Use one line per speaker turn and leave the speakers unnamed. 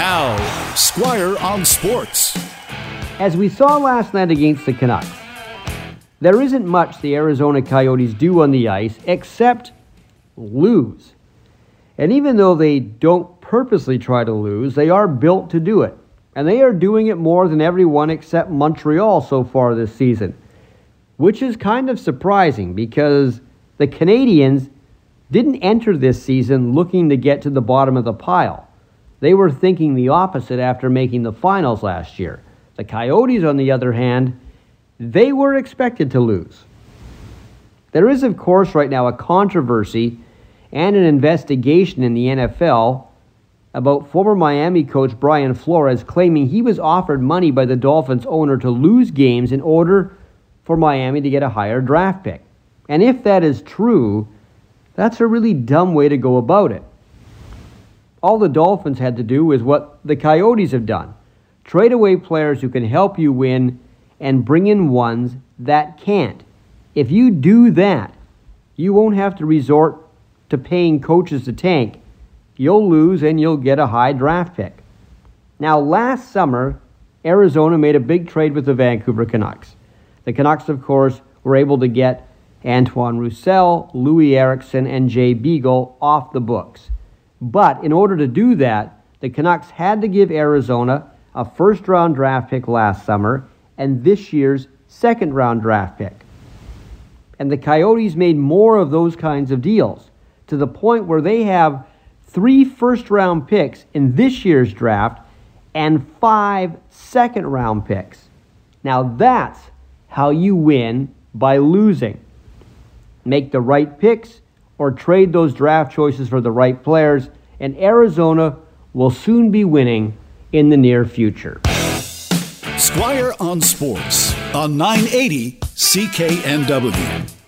Now, Squire on Sports.
As we saw last night against the Canucks, there isn't much the Arizona Coyotes do on the ice except lose. And even though they don't purposely try to lose, they are built to do it. And they are doing it more than everyone except Montreal so far this season, which is kind of surprising because the Canadiens didn't enter this season looking to get to the bottom of the pile. They were thinking the opposite after making the finals last year. The Coyotes, on the other hand, they were expected to lose. There is, of course, right now a controversy and an investigation in the NFL about former Miami coach Brian Flores claiming he was offered money by the Dolphins owner to lose games in order for Miami to get a higher draft pick. And if that is true, that's a really dumb way to go about it. All the Dolphins had to do is what the Coyotes have done trade away players who can help you win and bring in ones that can't. If you do that, you won't have to resort to paying coaches to tank. You'll lose and you'll get a high draft pick. Now, last summer, Arizona made a big trade with the Vancouver Canucks. The Canucks, of course, were able to get Antoine Roussel, Loui Eriksson, and Jay Beagle off the books. But in order to do that, the Canucks had to give Arizona a first round draft pick last summer and this year's second round draft pick. And the Coyotes made more of those kinds of deals to the point where they have three first round picks in this year's draft and five second round picks. Now that's how you win by losing make the right picks, or trade those draft choices for the right players, and Arizona will soon be winning in the near future.
Squire on Sports on 980 CKNW.